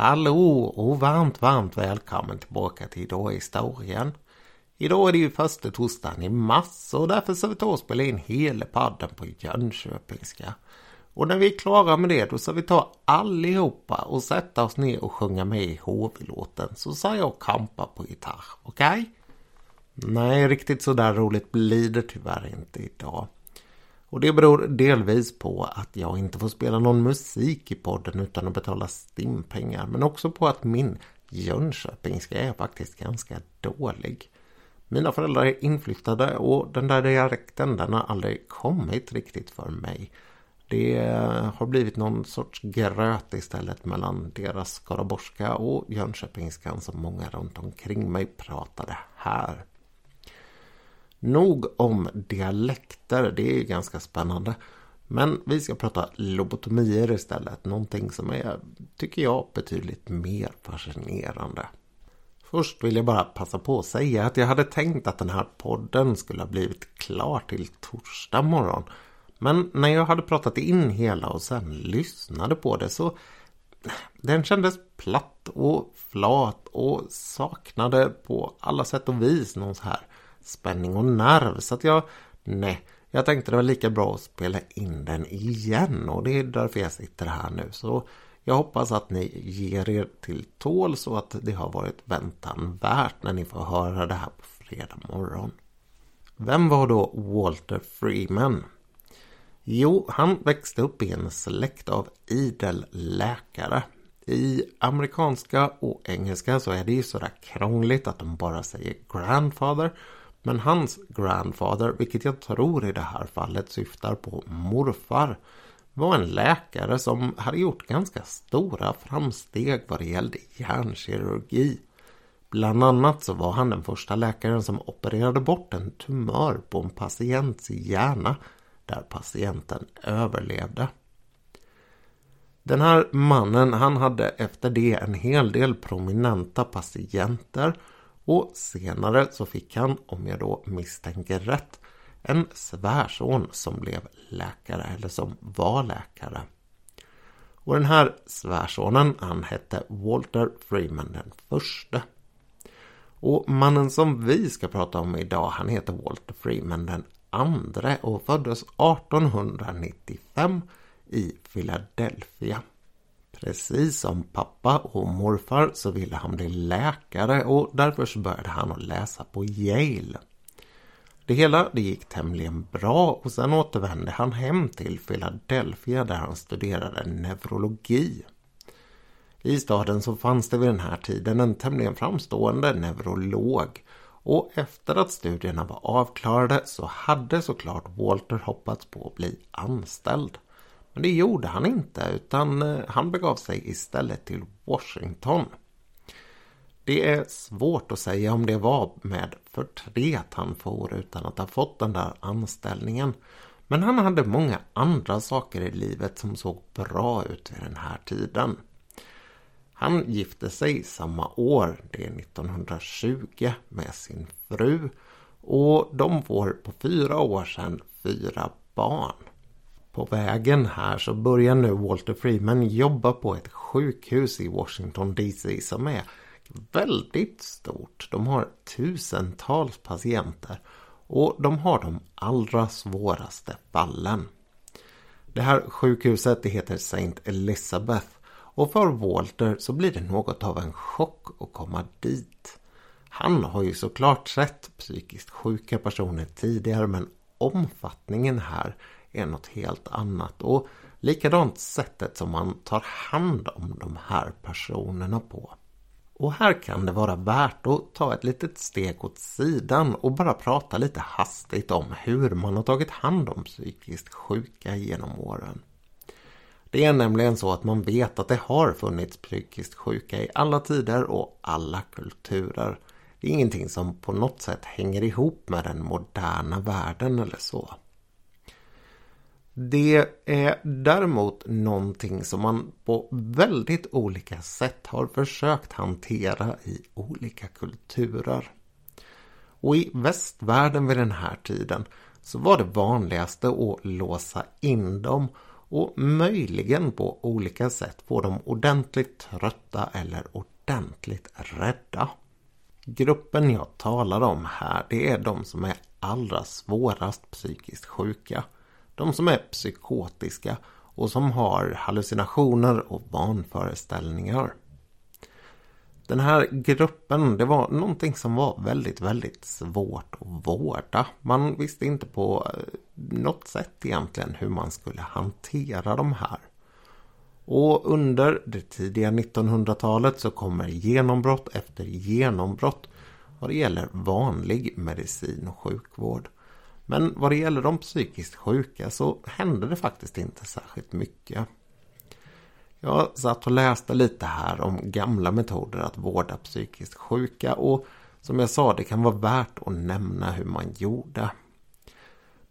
Hallå och varmt, varmt välkommen tillbaka till Idag i historien. Idag är det ju första torsdagen i mars och därför ska vi ta och spela in hela podden på Jönköpingska. Och när vi är klara med det då ska vi ta allihopa och sätta oss ner och sjunga med i HV-låten. Så sa jag kampa på gitarr, okej? Okay? Nej, riktigt sådär roligt blir det tyvärr inte idag. Och det beror delvis på att jag inte får spela någon musik i podden utan att betala stimpengar. Men också på att min Jönköpingska är faktiskt ganska dålig. Mina föräldrar är inflyttade och den där dialekten den har aldrig kommit riktigt för mig. Det har blivit någon sorts gröt istället mellan deras skaraborgska och jönköpingskan som många runt omkring mig pratade här. Nog om dialekter, det är ju ganska spännande. Men vi ska prata lobotomier istället, någonting som är, tycker jag, betydligt mer fascinerande. Först vill jag bara passa på att säga att jag hade tänkt att den här podden skulle ha blivit klar till torsdag morgon. Men när jag hade pratat in hela och sen lyssnade på det så den kändes platt och flat och saknade på alla sätt och vis någon så här spänning och nerv. Så att jag, nej, jag tänkte det var lika bra att spela in den igen och det är därför jag sitter här nu. Så jag hoppas att ni ger er till tål så att det har varit väntan värt när ni får höra det här på fredag morgon. Vem var då Walter Freeman? Jo, han växte upp i en släkt av idel läkare. I amerikanska och engelska så är det ju sådär krångligt att de bara säger grandfather men hans grandfather, vilket jag tror i det här fallet syftar på morfar, var en läkare som hade gjort ganska stora framsteg vad det gällde hjärnkirurgi. Bland annat så var han den första läkaren som opererade bort en tumör på en patients hjärna där patienten överlevde. Den här mannen han hade efter det en hel del prominenta patienter och senare så fick han, om jag då misstänker rätt, en svärson som blev läkare eller som var läkare. Och den här svärsonen han hette Walter Freeman den förste. Och mannen som vi ska prata om idag han heter Walter Freeman den andre och föddes 1895 i Philadelphia. Precis som pappa och morfar så ville han bli läkare och därför så började han att läsa på Yale. Det hela det gick tämligen bra och sen återvände han hem till Philadelphia där han studerade neurologi. I staden så fanns det vid den här tiden en tämligen framstående neurolog och efter att studierna var avklarade så hade såklart Walter hoppats på att bli anställd. Men det gjorde han inte utan eh, han begav sig istället till Washington. Det är svårt att säga om det var med förtret han for utan att ha fått den där anställningen. Men han hade många andra saker i livet som såg bra ut vid den här tiden. Han gifte sig samma år, det är 1920, med sin fru och de får på fyra år sedan fyra barn. På vägen här så börjar nu Walter Freeman jobba på ett sjukhus i Washington DC som är väldigt stort. De har tusentals patienter och de har de allra svåraste fallen. Det här sjukhuset det heter St. Elizabeth och för Walter så blir det något av en chock att komma dit. Han har ju såklart sett psykiskt sjuka personer tidigare men omfattningen här är något helt annat. Och likadant sättet som man tar hand om de här personerna på. Och här kan det vara värt att ta ett litet steg åt sidan och bara prata lite hastigt om hur man har tagit hand om psykiskt sjuka genom åren. Det är nämligen så att man vet att det har funnits psykiskt sjuka i alla tider och alla kulturer. Det är ingenting som på något sätt hänger ihop med den moderna världen eller så. Det är däremot någonting som man på väldigt olika sätt har försökt hantera i olika kulturer. Och i västvärlden vid den här tiden så var det vanligaste att låsa in dem och möjligen på olika sätt få dem ordentligt trötta eller ordentligt rädda. Gruppen jag talar om här det är de som är allra svårast psykiskt sjuka. De som är psykotiska och som har hallucinationer och vanföreställningar. Den här gruppen, det var någonting som var väldigt, väldigt svårt att vårda. Man visste inte på eh, något sätt egentligen hur man skulle hantera de här. Och under det tidiga 1900-talet så kommer genombrott efter genombrott vad det gäller vanlig medicin och sjukvård. Men vad det gäller de psykiskt sjuka så hände det faktiskt inte särskilt mycket. Jag satt och läste lite här om gamla metoder att vårda psykiskt sjuka och som jag sa, det kan vara värt att nämna hur man gjorde.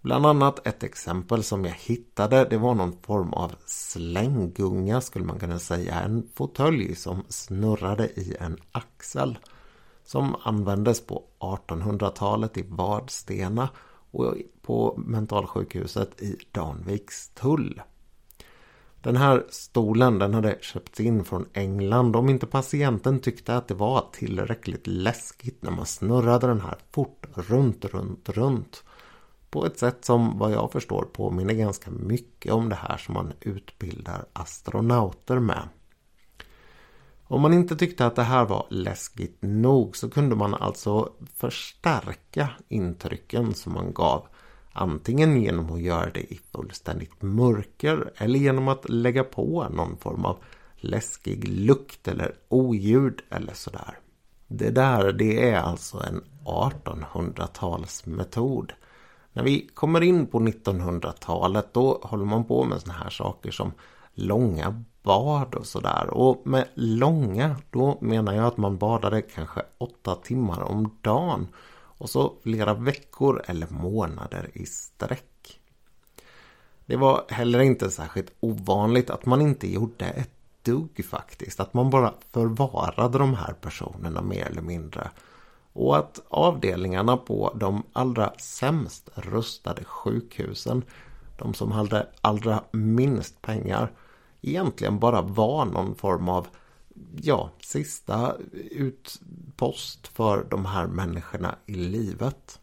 Bland annat ett exempel som jag hittade, det var någon form av slänggunga skulle man kunna säga. En fåtölj som snurrade i en axel. Som användes på 1800-talet i Vadstena och på mentalsjukhuset i Danvikstull. Den här stolen den hade köpts in från England om inte patienten tyckte att det var tillräckligt läskigt när man snurrade den här fort runt, runt, runt. På ett sätt som vad jag förstår påminner ganska mycket om det här som man utbildar astronauter med. Om man inte tyckte att det här var läskigt nog så kunde man alltså förstärka intrycken som man gav. Antingen genom att göra det i fullständigt mörker eller genom att lägga på någon form av läskig lukt eller oljud eller sådär. Det där det är alltså en 1800-talsmetod. När vi kommer in på 1900-talet då håller man på med såna här saker som långa bad och sådär. Och med långa, då menar jag att man badade kanske åtta timmar om dagen. Och så flera veckor eller månader i sträck. Det var heller inte särskilt ovanligt att man inte gjorde ett dugg faktiskt. Att man bara förvarade de här personerna mer eller mindre. Och att avdelningarna på de allra sämst rustade sjukhusen, de som hade allra minst pengar, egentligen bara var någon form av ja, sista utpost för de här människorna i livet.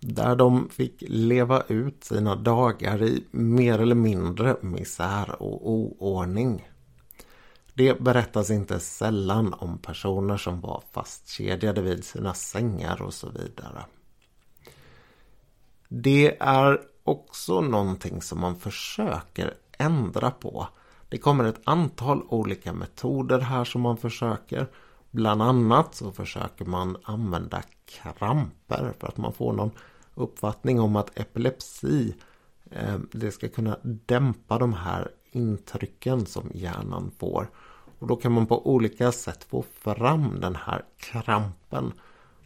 Där de fick leva ut sina dagar i mer eller mindre misär och oordning. Det berättas inte sällan om personer som var fastkedjade vid sina sängar och så vidare. Det är också någonting som man försöker ändra på. Det kommer ett antal olika metoder här som man försöker. Bland annat så försöker man använda kramper för att man får någon uppfattning om att epilepsi eh, det ska kunna dämpa de här intrycken som hjärnan får. Och då kan man på olika sätt få fram den här krampen.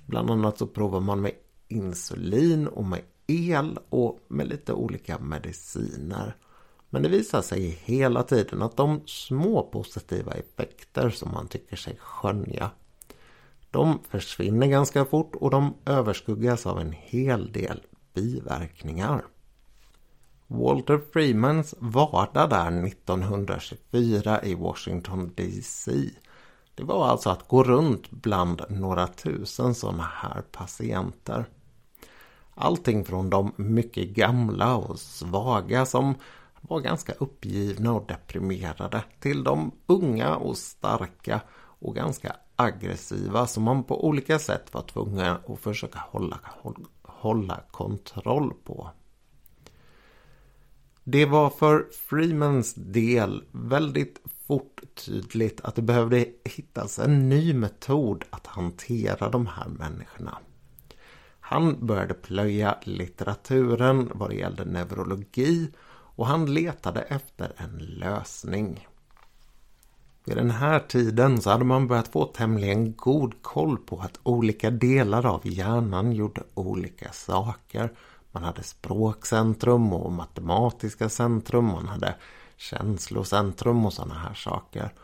Bland annat så provar man med insulin och med el och med lite olika mediciner. Men det visar sig hela tiden att de små positiva effekter som man tycker sig skönja de försvinner ganska fort och de överskuggas av en hel del biverkningar. Walter Freemans vardag där 1924 i Washington DC det var alltså att gå runt bland några tusen sådana här patienter. Allting från de mycket gamla och svaga som var ganska uppgivna och deprimerade till de unga och starka och ganska aggressiva som man på olika sätt var tvungen att försöka hålla, hålla kontroll på. Det var för Freemans del väldigt fort tydligt att det behövde hittas en ny metod att hantera de här människorna. Han började plöja litteraturen vad det gällde neurologi och han letade efter en lösning. Vid den här tiden så hade man börjat få tämligen god koll på att olika delar av hjärnan gjorde olika saker. Man hade språkcentrum och matematiska centrum, man hade känslocentrum och sådana här saker.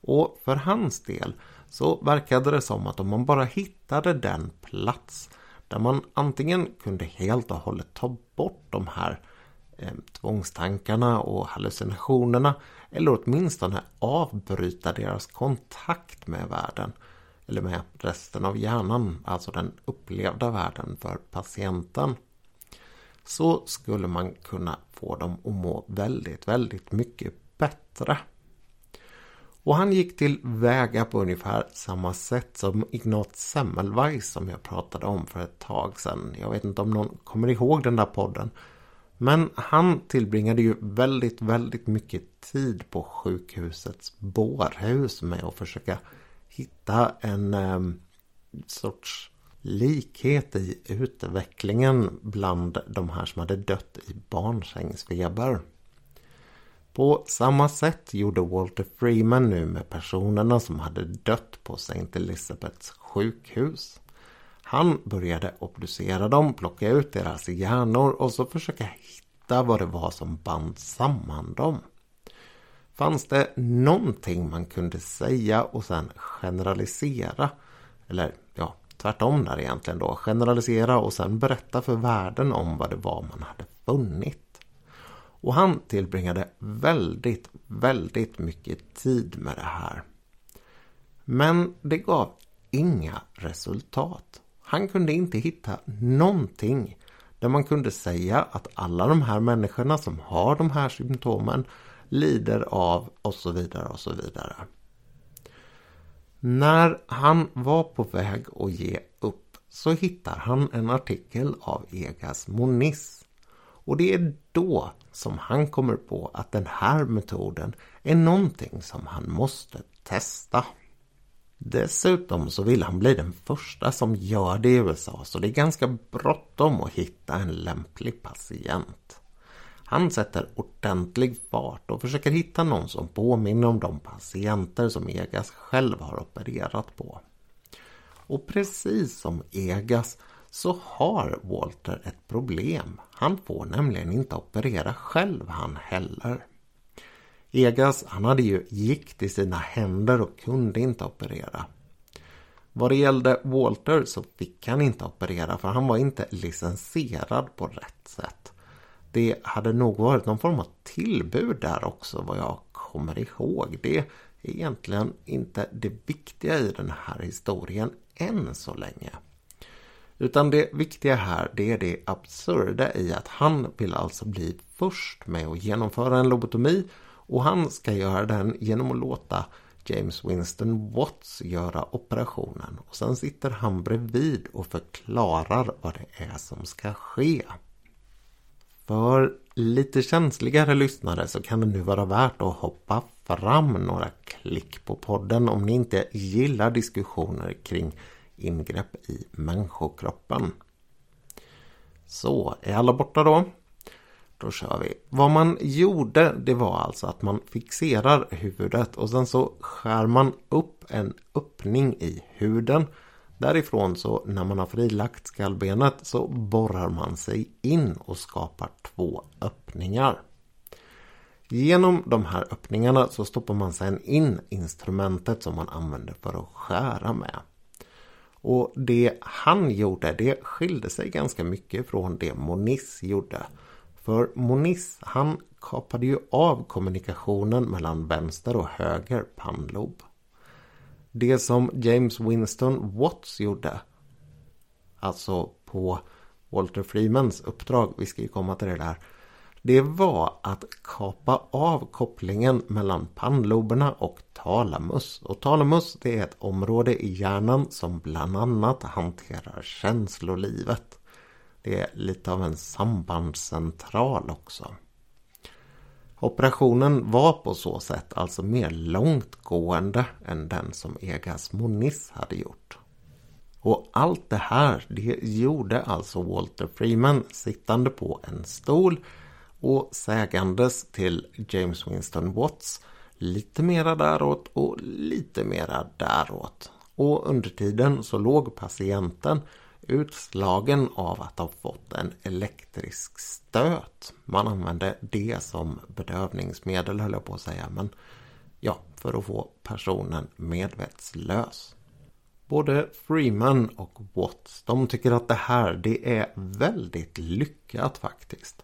Och för hans del så verkade det som att om man bara hittade den plats där man antingen kunde helt och hållet ta bort de här eh, Eh, tvångstankarna och hallucinationerna eller åtminstone avbryta deras kontakt med världen eller med resten av hjärnan, alltså den upplevda världen för patienten så skulle man kunna få dem att må väldigt, väldigt mycket bättre. Och han gick till väga på ungefär samma sätt som Ignat Semmelweis som jag pratade om för ett tag sedan. Jag vet inte om någon kommer ihåg den där podden. Men han tillbringade ju väldigt, väldigt mycket tid på sjukhusets bårhus med att försöka hitta en eh, sorts likhet i utvecklingen bland de här som hade dött i barnsängsfeber. På samma sätt gjorde Walter Freeman nu med personerna som hade dött på St. Elizabeths sjukhus. Han började obducera dem, plocka ut deras hjärnor och så försöka hitta vad det var som band samman dem. Fanns det någonting man kunde säga och sen generalisera? Eller ja, tvärtom där egentligen då. Generalisera och sen berätta för världen om vad det var man hade funnit. Och han tillbringade väldigt, väldigt mycket tid med det här. Men det gav inga resultat. Han kunde inte hitta någonting där man kunde säga att alla de här människorna som har de här symptomen lider av och så vidare och så vidare. När han var på väg att ge upp så hittar han en artikel av Egas Moniz. Och det är då som han kommer på att den här metoden är någonting som han måste testa. Dessutom så vill han bli den första som gör det i USA så det är ganska bråttom att hitta en lämplig patient. Han sätter ordentlig fart och försöker hitta någon som påminner om de patienter som Egas själv har opererat på. Och precis som Egas så har Walter ett problem. Han får nämligen inte operera själv han heller. Egas han hade ju gikt i sina händer och kunde inte operera. Vad det gällde Walter så fick han inte operera för han var inte licensierad på rätt sätt. Det hade nog varit någon form av tillbud där också vad jag kommer ihåg. Det är egentligen inte det viktiga i den här historien än så länge. Utan det viktiga här det är det absurda i att han vill alltså bli först med att genomföra en lobotomi och han ska göra den genom att låta James Winston Watts göra operationen. Och sen sitter han bredvid och förklarar vad det är som ska ske. För lite känsligare lyssnare så kan det nu vara värt att hoppa fram några klick på podden om ni inte gillar diskussioner kring ingrepp i människokroppen. Så, är alla borta då? Då kör vi. Vad man gjorde det var alltså att man fixerar huvudet och sen så skär man upp en öppning i huden Därifrån så när man har frilagt skallbenet så borrar man sig in och skapar två öppningar. Genom de här öppningarna så stoppar man sedan in instrumentet som man använder för att skära med. Och det han gjorde det skilde sig ganska mycket från det Moniz gjorde. För Moniz han kapade ju av kommunikationen mellan vänster och höger pannlob. Det som James Winston Watts gjorde, alltså på Walter Freemans uppdrag, vi ska ju komma till det där, det var att kapa av kopplingen mellan pannloberna och talamus. Och talamus det är ett område i hjärnan som bland annat hanterar känslolivet. Det är lite av en sambandscentral också. Operationen var på så sätt alltså mer långtgående än den som Egas Moniz hade gjort. Och allt det här det gjorde alltså Walter Freeman sittande på en stol och sägandes till James Winston Watts lite mera däråt och lite mera däråt. Och under tiden så låg patienten utslagen av att ha fått en elektrisk stöt. Man använde det som bedövningsmedel höll jag på att säga. Men ja, för att få personen medvetslös. Både Freeman och Watts de tycker att det här det är väldigt lyckat faktiskt.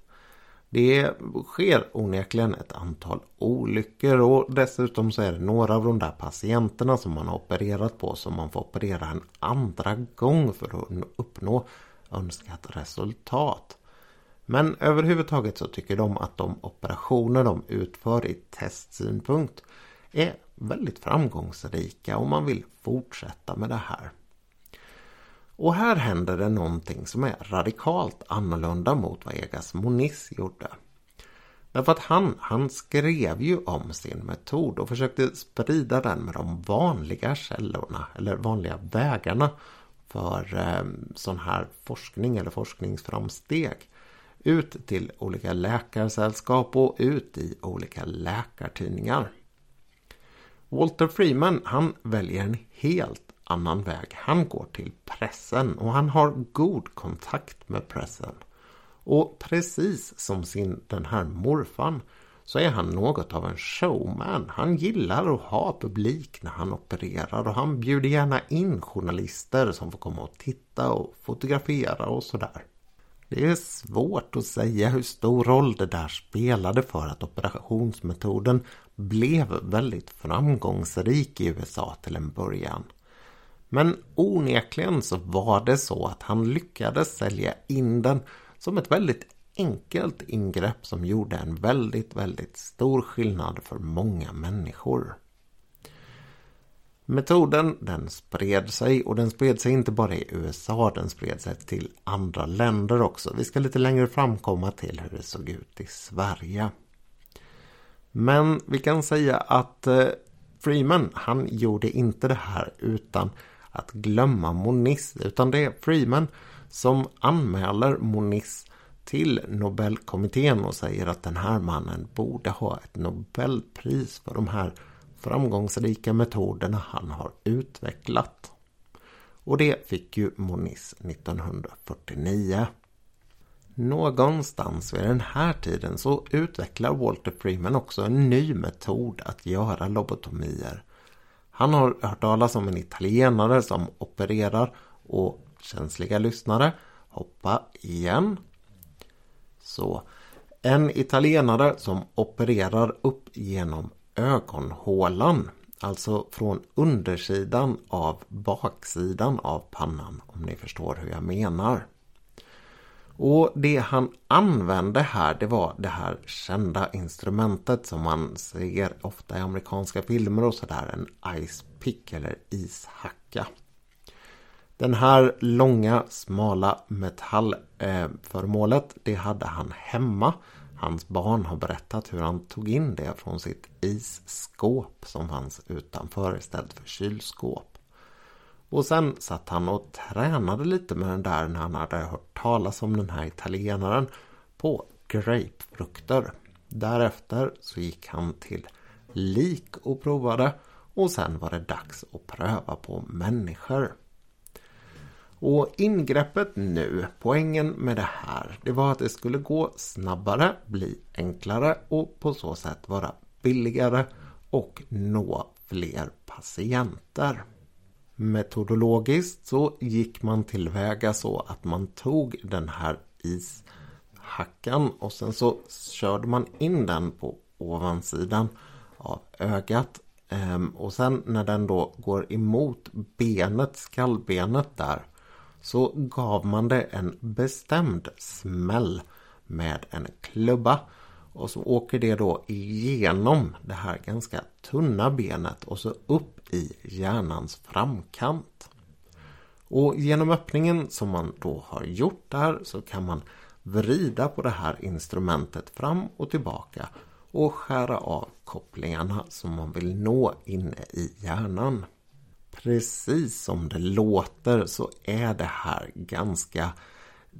Det sker onekligen ett antal olyckor och dessutom så är det några av de där patienterna som man har opererat på som man får operera en andra gång för att uppnå önskat resultat. Men överhuvudtaget så tycker de att de operationer de utför i testsynpunkt är väldigt framgångsrika och man vill fortsätta med det här. Och här händer det någonting som är radikalt annorlunda mot vad Egas Moniz gjorde. Därför att han, han skrev ju om sin metod och försökte sprida den med de vanliga källorna eller vanliga vägarna för eh, sån här forskning eller forskningsframsteg. Ut till olika läkarsällskap och ut i olika läkartidningar. Walter Freeman han väljer en helt annan väg. Han går till pressen och han har god kontakt med pressen. Och precis som sin, den här morfan så är han något av en showman. Han gillar att ha publik när han opererar och han bjuder gärna in journalister som får komma och titta och fotografera och sådär. Det är svårt att säga hur stor roll det där spelade för att operationsmetoden blev väldigt framgångsrik i USA till en början. Men onekligen så var det så att han lyckades sälja in den som ett väldigt enkelt ingrepp som gjorde en väldigt, väldigt stor skillnad för många människor. Metoden den spred sig och den spred sig inte bara i USA, den spred sig till andra länder också. Vi ska lite längre fram komma till hur det såg ut i Sverige. Men vi kan säga att eh, Freeman, han gjorde inte det här utan att glömma Moniz, utan det är Freeman som anmäler Moniz till Nobelkommittén och säger att den här mannen borde ha ett Nobelpris för de här framgångsrika metoderna han har utvecklat. Och det fick ju Moniz 1949. Någonstans vid den här tiden så utvecklar Walter Freeman också en ny metod att göra lobotomier. Han har hört talas om en italienare som opererar och känsliga lyssnare, hoppa igen. Så en italienare som opererar upp genom ögonhålan. Alltså från undersidan av baksidan av pannan om ni förstår hur jag menar. Och det han använde här det var det här kända instrumentet som man ser ofta i amerikanska filmer och sådär. En ice pick eller ishacka. Den här långa smala metallföremålet det hade han hemma. Hans barn har berättat hur han tog in det från sitt isskåp som fanns utanför istället för kylskåp. Och sen satt han och tränade lite med den där när han hade hört talas om den här italienaren på grapefrukter. Därefter så gick han till lik och provade och sen var det dags att pröva på människor. Och ingreppet nu, poängen med det här, det var att det skulle gå snabbare, bli enklare och på så sätt vara billigare och nå fler patienter. Metodologiskt så gick man tillväga så att man tog den här ishackan och sen så körde man in den på ovansidan av ögat ehm, och sen när den då går emot benet, skallbenet där så gav man det en bestämd smäll med en klubba. Och så åker det då igenom det här ganska tunna benet och så upp i hjärnans framkant. Och genom öppningen som man då har gjort där så kan man vrida på det här instrumentet fram och tillbaka och skära av kopplingarna som man vill nå inne i hjärnan. Precis som det låter så är det här ganska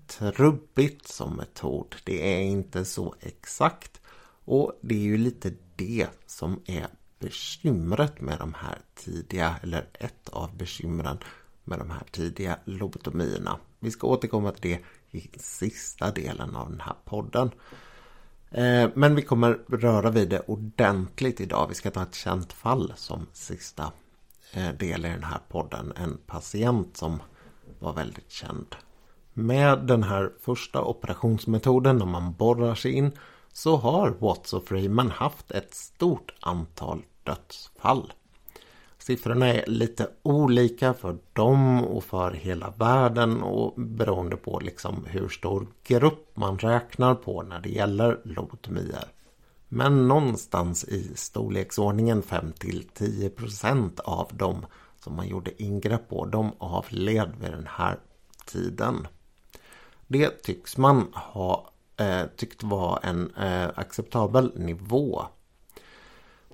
trubbigt som metod. Det är inte så exakt. Och det är ju lite det som är bekymret med de här tidiga, eller ett av bekymren med de här tidiga lobotomierna. Vi ska återkomma till det i sista delen av den här podden. Eh, men vi kommer röra vid det ordentligt idag. Vi ska ta ett känt fall som sista eh, del i den här podden. En patient som var väldigt känd. Med den här första operationsmetoden när man borrar sig in så har Watts och Freeman haft ett stort antal dödsfall. Siffrorna är lite olika för dem och för hela världen och beroende på liksom hur stor grupp man räknar på när det gäller lobotomier. Men någonstans i storleksordningen 5 10% av dem som man gjorde ingrepp på, de avled vid den här tiden. Det tycks man ha eh, tyckt vara en eh, acceptabel nivå.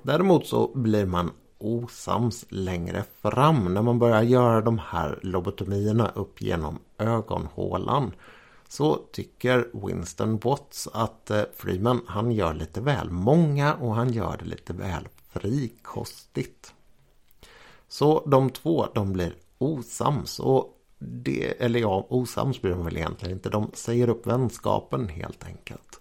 Däremot så blir man osams längre fram när man börjar göra de här lobotomierna upp genom ögonhålan så tycker Winston Watts att eh, Freeman han gör lite väl många och han gör det lite väl frikostigt. Så de två de blir osams och det, eller ja, osams blir de väl egentligen inte. De säger upp vänskapen helt enkelt.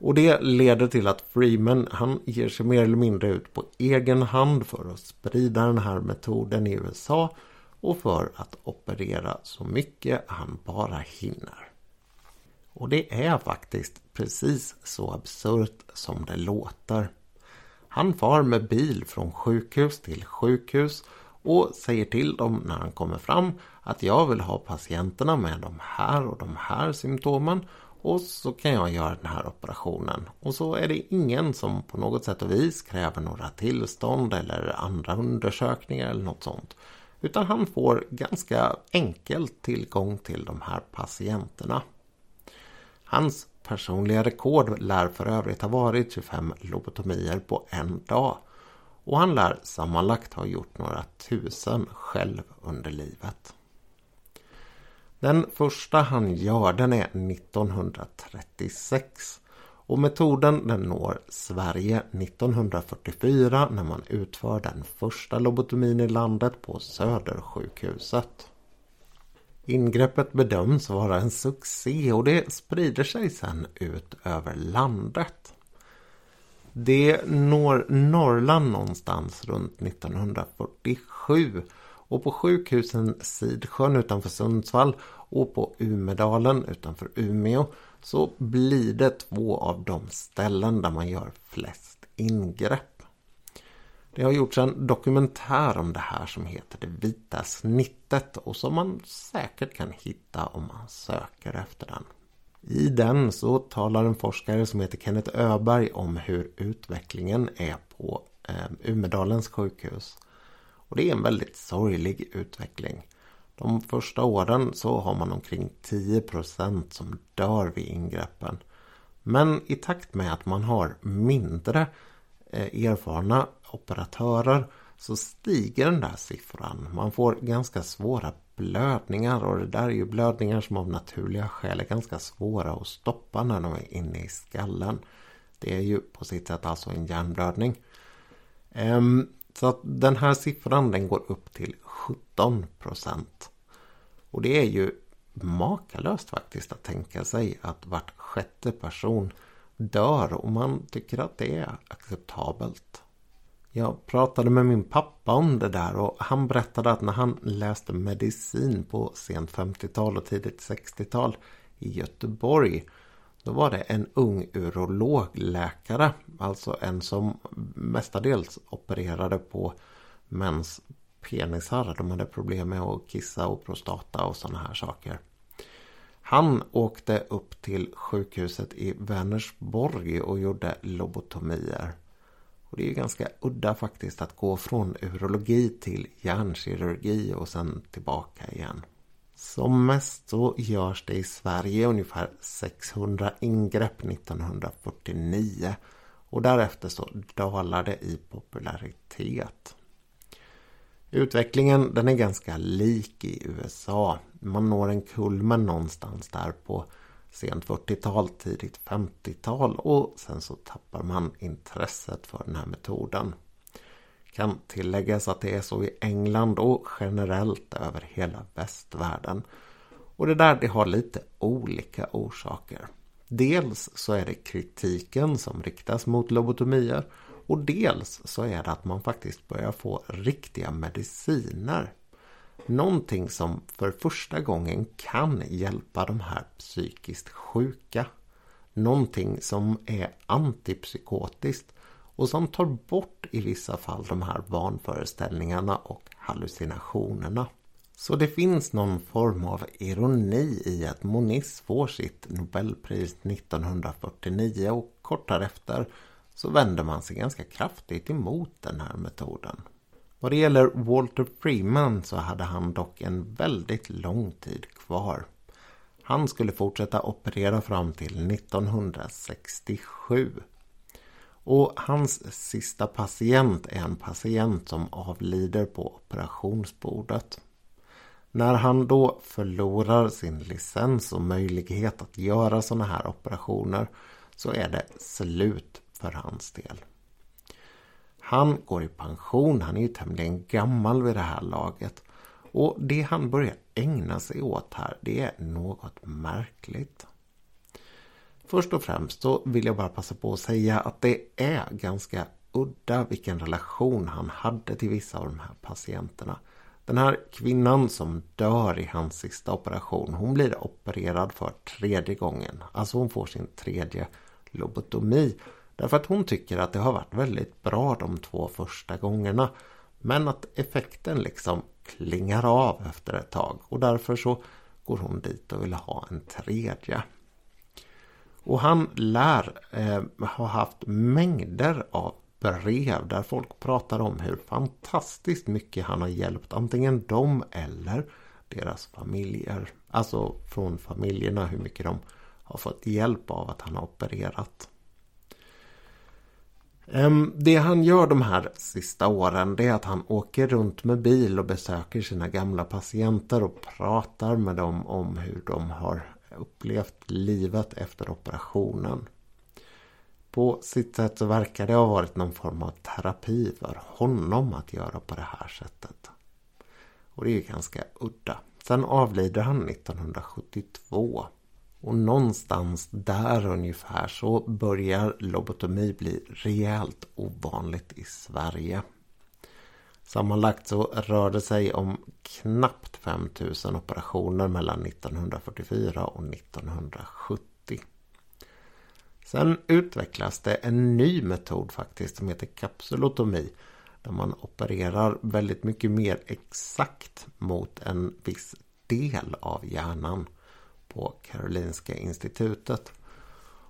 Och det leder till att Freeman han ger sig mer eller mindre ut på egen hand för att sprida den här metoden i USA och för att operera så mycket han bara hinner. Och det är faktiskt precis så absurt som det låter. Han far med bil från sjukhus till sjukhus och säger till dem när han kommer fram att jag vill ha patienterna med de här och de här symptomen och så kan jag göra den här operationen. Och så är det ingen som på något sätt och vis kräver några tillstånd eller andra undersökningar eller något sånt. Utan han får ganska enkelt tillgång till de här patienterna. Hans personliga rekord lär för övrigt ha varit 25 lobotomier på en dag. Och han lär sammanlagt ha gjort några tusen själv under livet. Den första han gör den är 1936 och metoden den når Sverige 1944 när man utför den första lobotomin i landet på Södersjukhuset. Ingreppet bedöms vara en succé och det sprider sig sedan ut över landet. Det når Norrland någonstans runt 1947 och på sjukhusen Sidsjön utanför Sundsvall och på Umedalen utanför Umeå så blir det två av de ställen där man gör flest ingrepp. Det har gjorts en dokumentär om det här som heter Det vita snittet och som man säkert kan hitta om man söker efter den. I den så talar en forskare som heter Kenneth Öberg om hur utvecklingen är på eh, Umedalens sjukhus. Och det är en väldigt sorglig utveckling. De första åren så har man omkring 10% som dör vid ingreppen. Men i takt med att man har mindre eh, erfarna operatörer så stiger den där siffran. Man får ganska svåra blödningar och det där är ju blödningar som av naturliga skäl är ganska svåra att stoppa när de är inne i skallen. Det är ju på sitt sätt alltså en hjärnblödning. Ehm, så att den här siffran den går upp till 17 procent. Och det är ju makalöst faktiskt att tänka sig att vart sjätte person dör och man tycker att det är acceptabelt. Jag pratade med min pappa om det där och han berättade att när han läste medicin på sent 50-tal och tidigt 60-tal i Göteborg då var det en ung urologläkare, alltså en som mestadels opererade på mäns penisar. De hade problem med att kissa och prostata och sådana här saker. Han åkte upp till sjukhuset i Vänersborg och gjorde lobotomier. Och det är ganska udda faktiskt att gå från urologi till hjärnkirurgi och sen tillbaka igen. Som mest så görs det i Sverige ungefär 600 ingrepp 1949 och därefter så dalar det i popularitet. Utvecklingen den är ganska lik i USA. Man når en kulmen någonstans där på sent 40-tal, tidigt 50-tal och sen så tappar man intresset för den här metoden. Kan tilläggas att det är så i England och generellt över hela västvärlden. Och det där det har lite olika orsaker. Dels så är det kritiken som riktas mot lobotomier och dels så är det att man faktiskt börjar få riktiga mediciner. Någonting som för första gången kan hjälpa de här psykiskt sjuka. Någonting som är antipsykotiskt och som tar bort i vissa fall de här vanföreställningarna och hallucinationerna. Så det finns någon form av ironi i att Moniz får sitt Nobelpris 1949 och kort därefter så vänder man sig ganska kraftigt emot den här metoden. Vad det gäller Walter Freeman så hade han dock en väldigt lång tid kvar. Han skulle fortsätta operera fram till 1967. Och hans sista patient är en patient som avlider på operationsbordet. När han då förlorar sin licens och möjlighet att göra sådana här operationer så är det slut för hans del. Han går i pension, han är ju tämligen gammal vid det här laget. Och det han börjar ägna sig åt här, det är något märkligt. Först och främst så vill jag bara passa på att säga att det är ganska udda vilken relation han hade till vissa av de här patienterna. Den här kvinnan som dör i hans sista operation, hon blir opererad för tredje gången. Alltså hon får sin tredje lobotomi. Därför att hon tycker att det har varit väldigt bra de två första gångerna. Men att effekten liksom klingar av efter ett tag. Och därför så går hon dit och vill ha en tredje. Och han lär eh, ha haft mängder av brev där folk pratar om hur fantastiskt mycket han har hjälpt antingen dem eller deras familjer. Alltså från familjerna hur mycket de har fått hjälp av att han har opererat. Det han gör de här sista åren det är att han åker runt med bil och besöker sina gamla patienter och pratar med dem om hur de har upplevt livet efter operationen. På sitt sätt så verkar det ha varit någon form av terapi för honom att göra på det här sättet. Och det är ganska udda. Sen avlider han 1972. Och någonstans där ungefär så börjar lobotomi bli rejält ovanligt i Sverige. Sammanlagt så rör det sig om knappt 5000 operationer mellan 1944 och 1970. Sen utvecklas det en ny metod faktiskt som heter kapsulotomi. Där man opererar väldigt mycket mer exakt mot en viss del av hjärnan på Karolinska institutet.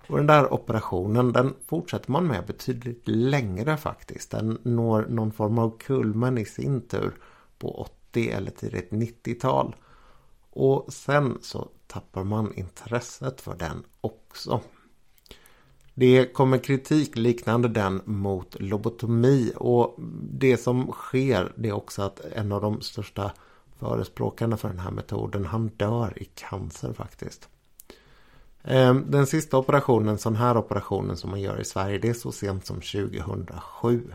Och den där operationen den fortsätter man med betydligt längre faktiskt. Den når någon form av kulmen i sin tur på 80 eller tidigt 90-tal. Och sen så tappar man intresset för den också. Det kommer kritik liknande den mot lobotomi och det som sker det är också att en av de största förespråkarna för den här metoden han dör i cancer faktiskt. Ehm, den sista operationen, sån här operationen som man gör i Sverige, det är så sent som 2007.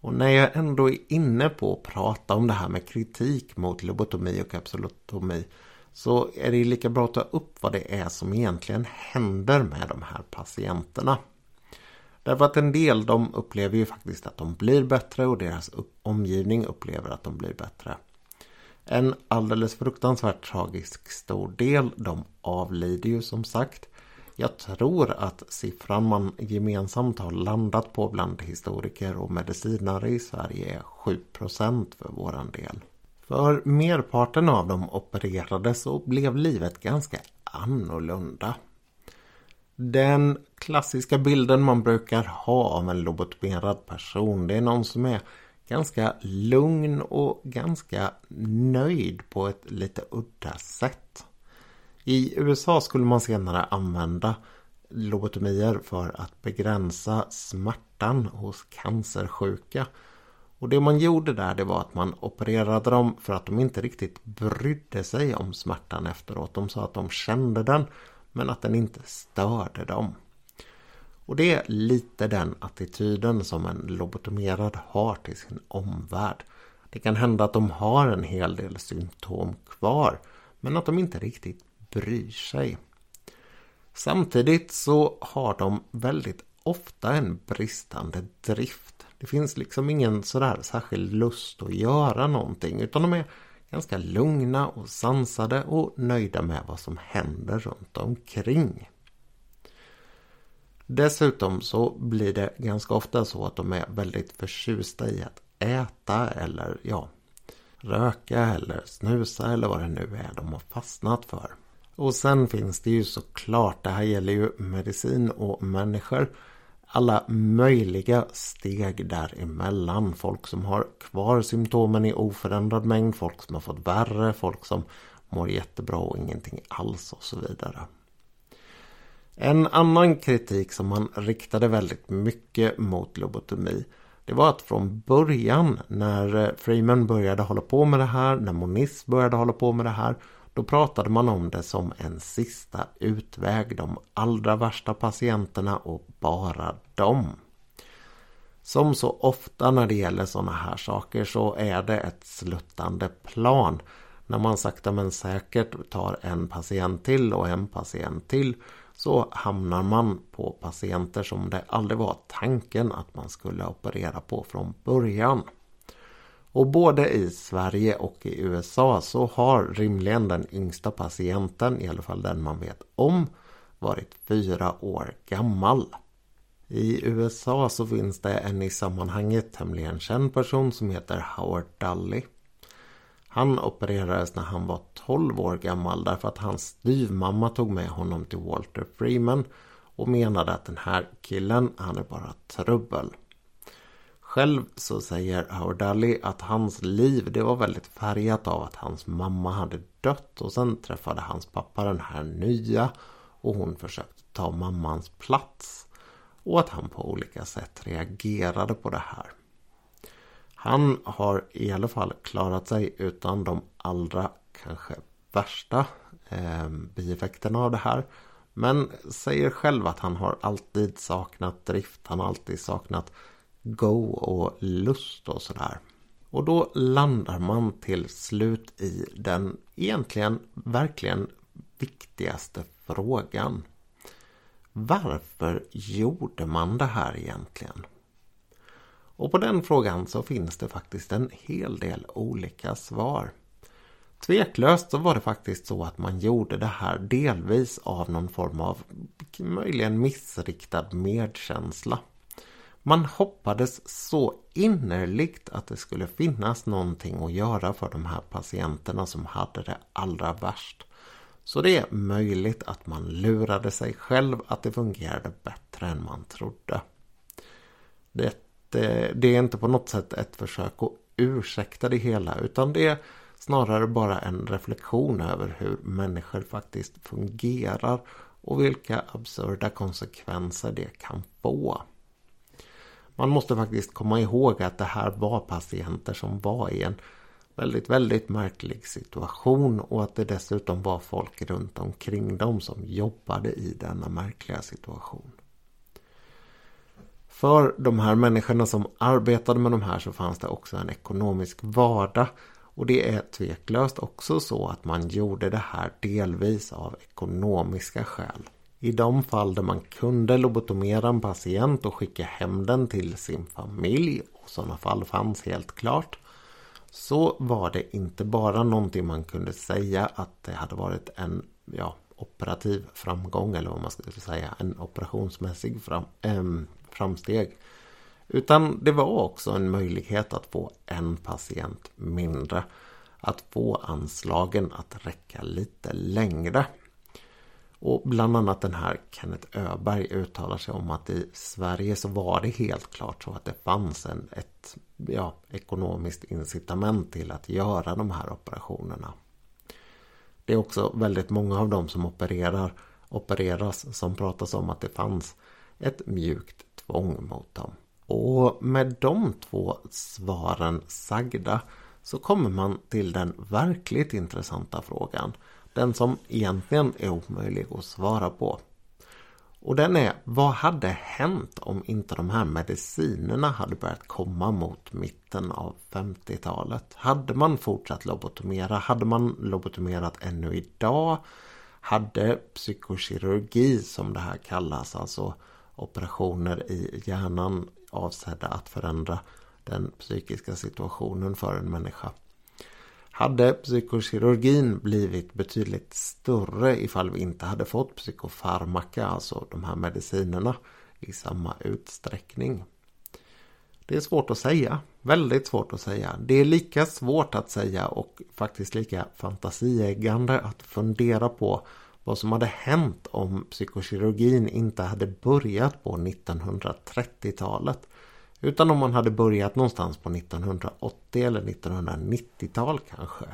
Och när jag ändå är inne på att prata om det här med kritik mot lobotomi och kapsulotomi så är det lika bra att ta upp vad det är som egentligen händer med de här patienterna. Därför att en del de upplever ju faktiskt att de blir bättre och deras omgivning upplever att de blir bättre. En alldeles fruktansvärt tragisk stor del, de avlider ju som sagt. Jag tror att siffran man gemensamt har landat på bland historiker och medicinare i Sverige är 7% för våran del. För merparten av dem opererade så blev livet ganska annorlunda. Den klassiska bilden man brukar ha av en lobotomerad person det är någon som är ganska lugn och ganska nöjd på ett lite udda sätt. I USA skulle man senare använda lobotomier för att begränsa smärtan hos cancersjuka. Och det man gjorde där det var att man opererade dem för att de inte riktigt brydde sig om smärtan efteråt. De sa att de kände den men att den inte störde dem. Och det är lite den attityden som en lobotomerad har till sin omvärld. Det kan hända att de har en hel del symptom kvar men att de inte riktigt bryr sig. Samtidigt så har de väldigt ofta en bristande drift. Det finns liksom ingen sådär särskild lust att göra någonting utan de är ganska lugna och sansade och nöjda med vad som händer runt omkring. Dessutom så blir det ganska ofta så att de är väldigt förtjusta i att äta eller ja, röka eller snusa eller vad det nu är de har fastnat för. Och sen finns det ju såklart, det här gäller ju medicin och människor, alla möjliga steg däremellan. Folk som har kvar symptomen i oförändrad mängd, folk som har fått värre, folk som mår jättebra och ingenting alls och så vidare. En annan kritik som man riktade väldigt mycket mot lobotomi det var att från början när eh, Freeman började hålla på med det här, när Moniz började hålla på med det här då pratade man om det som en sista utväg, de allra värsta patienterna och bara dem. Som så ofta när det gäller sådana här saker så är det ett sluttande plan. När man sakta men säkert tar en patient till och en patient till så hamnar man på patienter som det aldrig var tanken att man skulle operera på från början. Och både i Sverige och i USA så har rimligen den yngsta patienten, i alla fall den man vet om, varit fyra år gammal. I USA så finns det en i sammanhanget tämligen känd person som heter Howard Dully. Han opererades när han var 12 år gammal därför att hans styvmamma tog med honom till Walter Freeman och menade att den här killen, han är bara trubbel. Själv så säger Howard Daly att hans liv det var väldigt färgat av att hans mamma hade dött och sen träffade hans pappa den här nya och hon försökte ta mammans plats och att han på olika sätt reagerade på det här. Han har i alla fall klarat sig utan de allra kanske värsta eh, bieffekterna av det här. Men säger själv att han har alltid saknat drift. Han har alltid saknat go och lust och sådär. Och då landar man till slut i den egentligen verkligen viktigaste frågan. Varför gjorde man det här egentligen? Och på den frågan så finns det faktiskt en hel del olika svar. Tveklöst så var det faktiskt så att man gjorde det här delvis av någon form av möjligen missriktad medkänsla. Man hoppades så innerligt att det skulle finnas någonting att göra för de här patienterna som hade det allra värst. Så det är möjligt att man lurade sig själv att det fungerade bättre än man trodde. Det, Eh, det är inte på något sätt ett försök att ursäkta det hela utan det är snarare bara en reflektion över hur människor faktiskt fungerar och vilka absurda konsekvenser det kan få. Man måste faktiskt komma ihåg att det här var patienter som var i en väldigt, väldigt märklig situation och att det dessutom var folk runt omkring dem som jobbade i denna märkliga situation. För de här människorna som arbetade med de här så fanns det också en ekonomisk vardag och det är tveklöst också så att man gjorde det här delvis av ekonomiska skäl. I de fall där man kunde lobotomera en patient och skicka hem den till sin familj, och sådana fall fanns helt klart, så var det inte bara någonting man kunde säga att det hade varit en ja, operativ framgång eller vad man skulle säga, en operationsmässig fram, äh, framsteg. Utan det var också en möjlighet att få en patient mindre. Att få anslagen att räcka lite längre. Och bland annat den här Kenneth Öberg uttalar sig om att i Sverige så var det helt klart så att det fanns en, ett ja, ekonomiskt incitament till att göra de här operationerna. Det är också väldigt många av dem som opererar, opereras som pratas om att det fanns ett mjukt tvång mot dem. Och med de två svaren sagda så kommer man till den verkligt intressanta frågan. Den som egentligen är omöjlig att svara på. Och den är, vad hade hänt om inte de här medicinerna hade börjat komma mot mitten av 50-talet? Hade man fortsatt lobotomera? Hade man lobotomerat ännu idag? Hade psykokirurgi som det här kallas, alltså operationer i hjärnan avsedda att förändra den psykiska situationen för en människa hade psykokirurgin blivit betydligt större ifall vi inte hade fått psykofarmaka, alltså de här medicinerna, i samma utsträckning? Det är svårt att säga. Väldigt svårt att säga. Det är lika svårt att säga och faktiskt lika fantasieggande att fundera på vad som hade hänt om psykokirurgin inte hade börjat på 1930-talet. Utan om man hade börjat någonstans på 1980 eller 1990-tal kanske.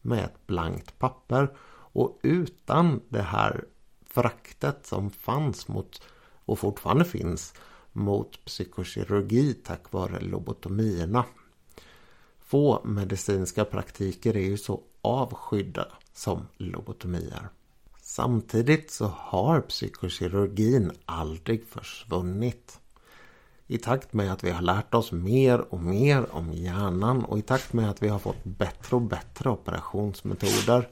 Med ett blankt papper. Och utan det här fraktet som fanns mot och fortfarande finns mot psykokirurgi tack vare lobotomierna. Få medicinska praktiker är ju så avskydda som lobotomier. Samtidigt så har psykokirurgin aldrig försvunnit. I takt med att vi har lärt oss mer och mer om hjärnan och i takt med att vi har fått bättre och bättre operationsmetoder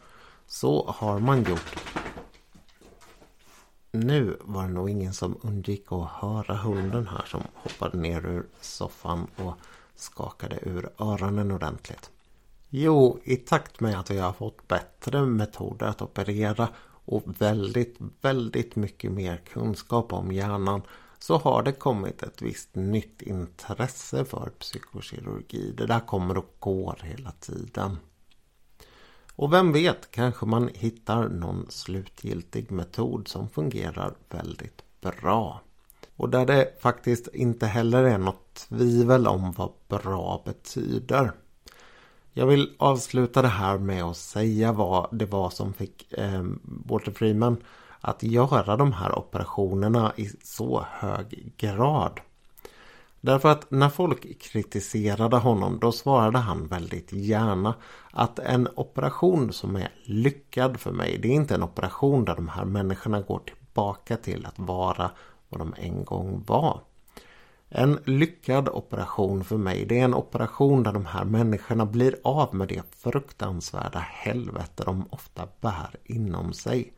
så har man gjort nu var det nog ingen som undgick att höra hunden här som hoppade ner ur soffan och skakade ur öronen ordentligt. Jo, i takt med att vi har fått bättre metoder att operera och väldigt, väldigt mycket mer kunskap om hjärnan så har det kommit ett visst nytt intresse för psykokirurgi. Det där kommer och går hela tiden. Och vem vet, kanske man hittar någon slutgiltig metod som fungerar väldigt bra. Och där det faktiskt inte heller är något tvivel om vad bra betyder. Jag vill avsluta det här med att säga vad det var som fick eh, Walter Freeman att göra de här operationerna i så hög grad. Därför att när folk kritiserade honom då svarade han väldigt gärna att en operation som är lyckad för mig det är inte en operation där de här människorna går tillbaka till att vara vad de en gång var. En lyckad operation för mig det är en operation där de här människorna blir av med det fruktansvärda helvete de ofta bär inom sig.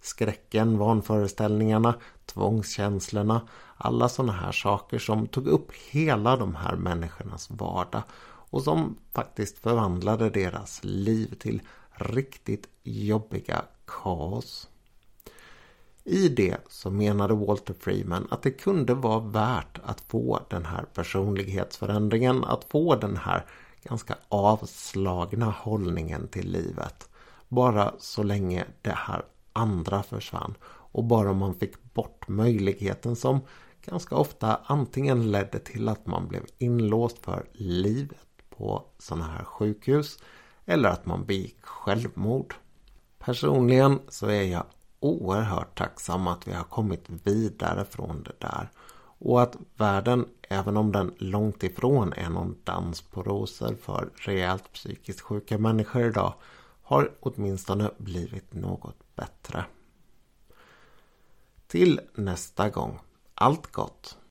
Skräcken, vanföreställningarna, tvångskänslorna, alla sådana här saker som tog upp hela de här människornas vardag och som faktiskt förvandlade deras liv till riktigt jobbiga kaos. I det så menade Walter Freeman att det kunde vara värt att få den här personlighetsförändringen, att få den här ganska avslagna hållningen till livet. Bara så länge det här andra försvann och bara man fick bort möjligheten som ganska ofta antingen ledde till att man blev inlåst för livet på sådana här sjukhus eller att man begick självmord. Personligen så är jag oerhört tacksam att vi har kommit vidare från det där. Och att världen, även om den långt ifrån är någon dans på rosor för rejält psykiskt sjuka människor idag, har åtminstone blivit något bättre. Till nästa gång. Allt gott!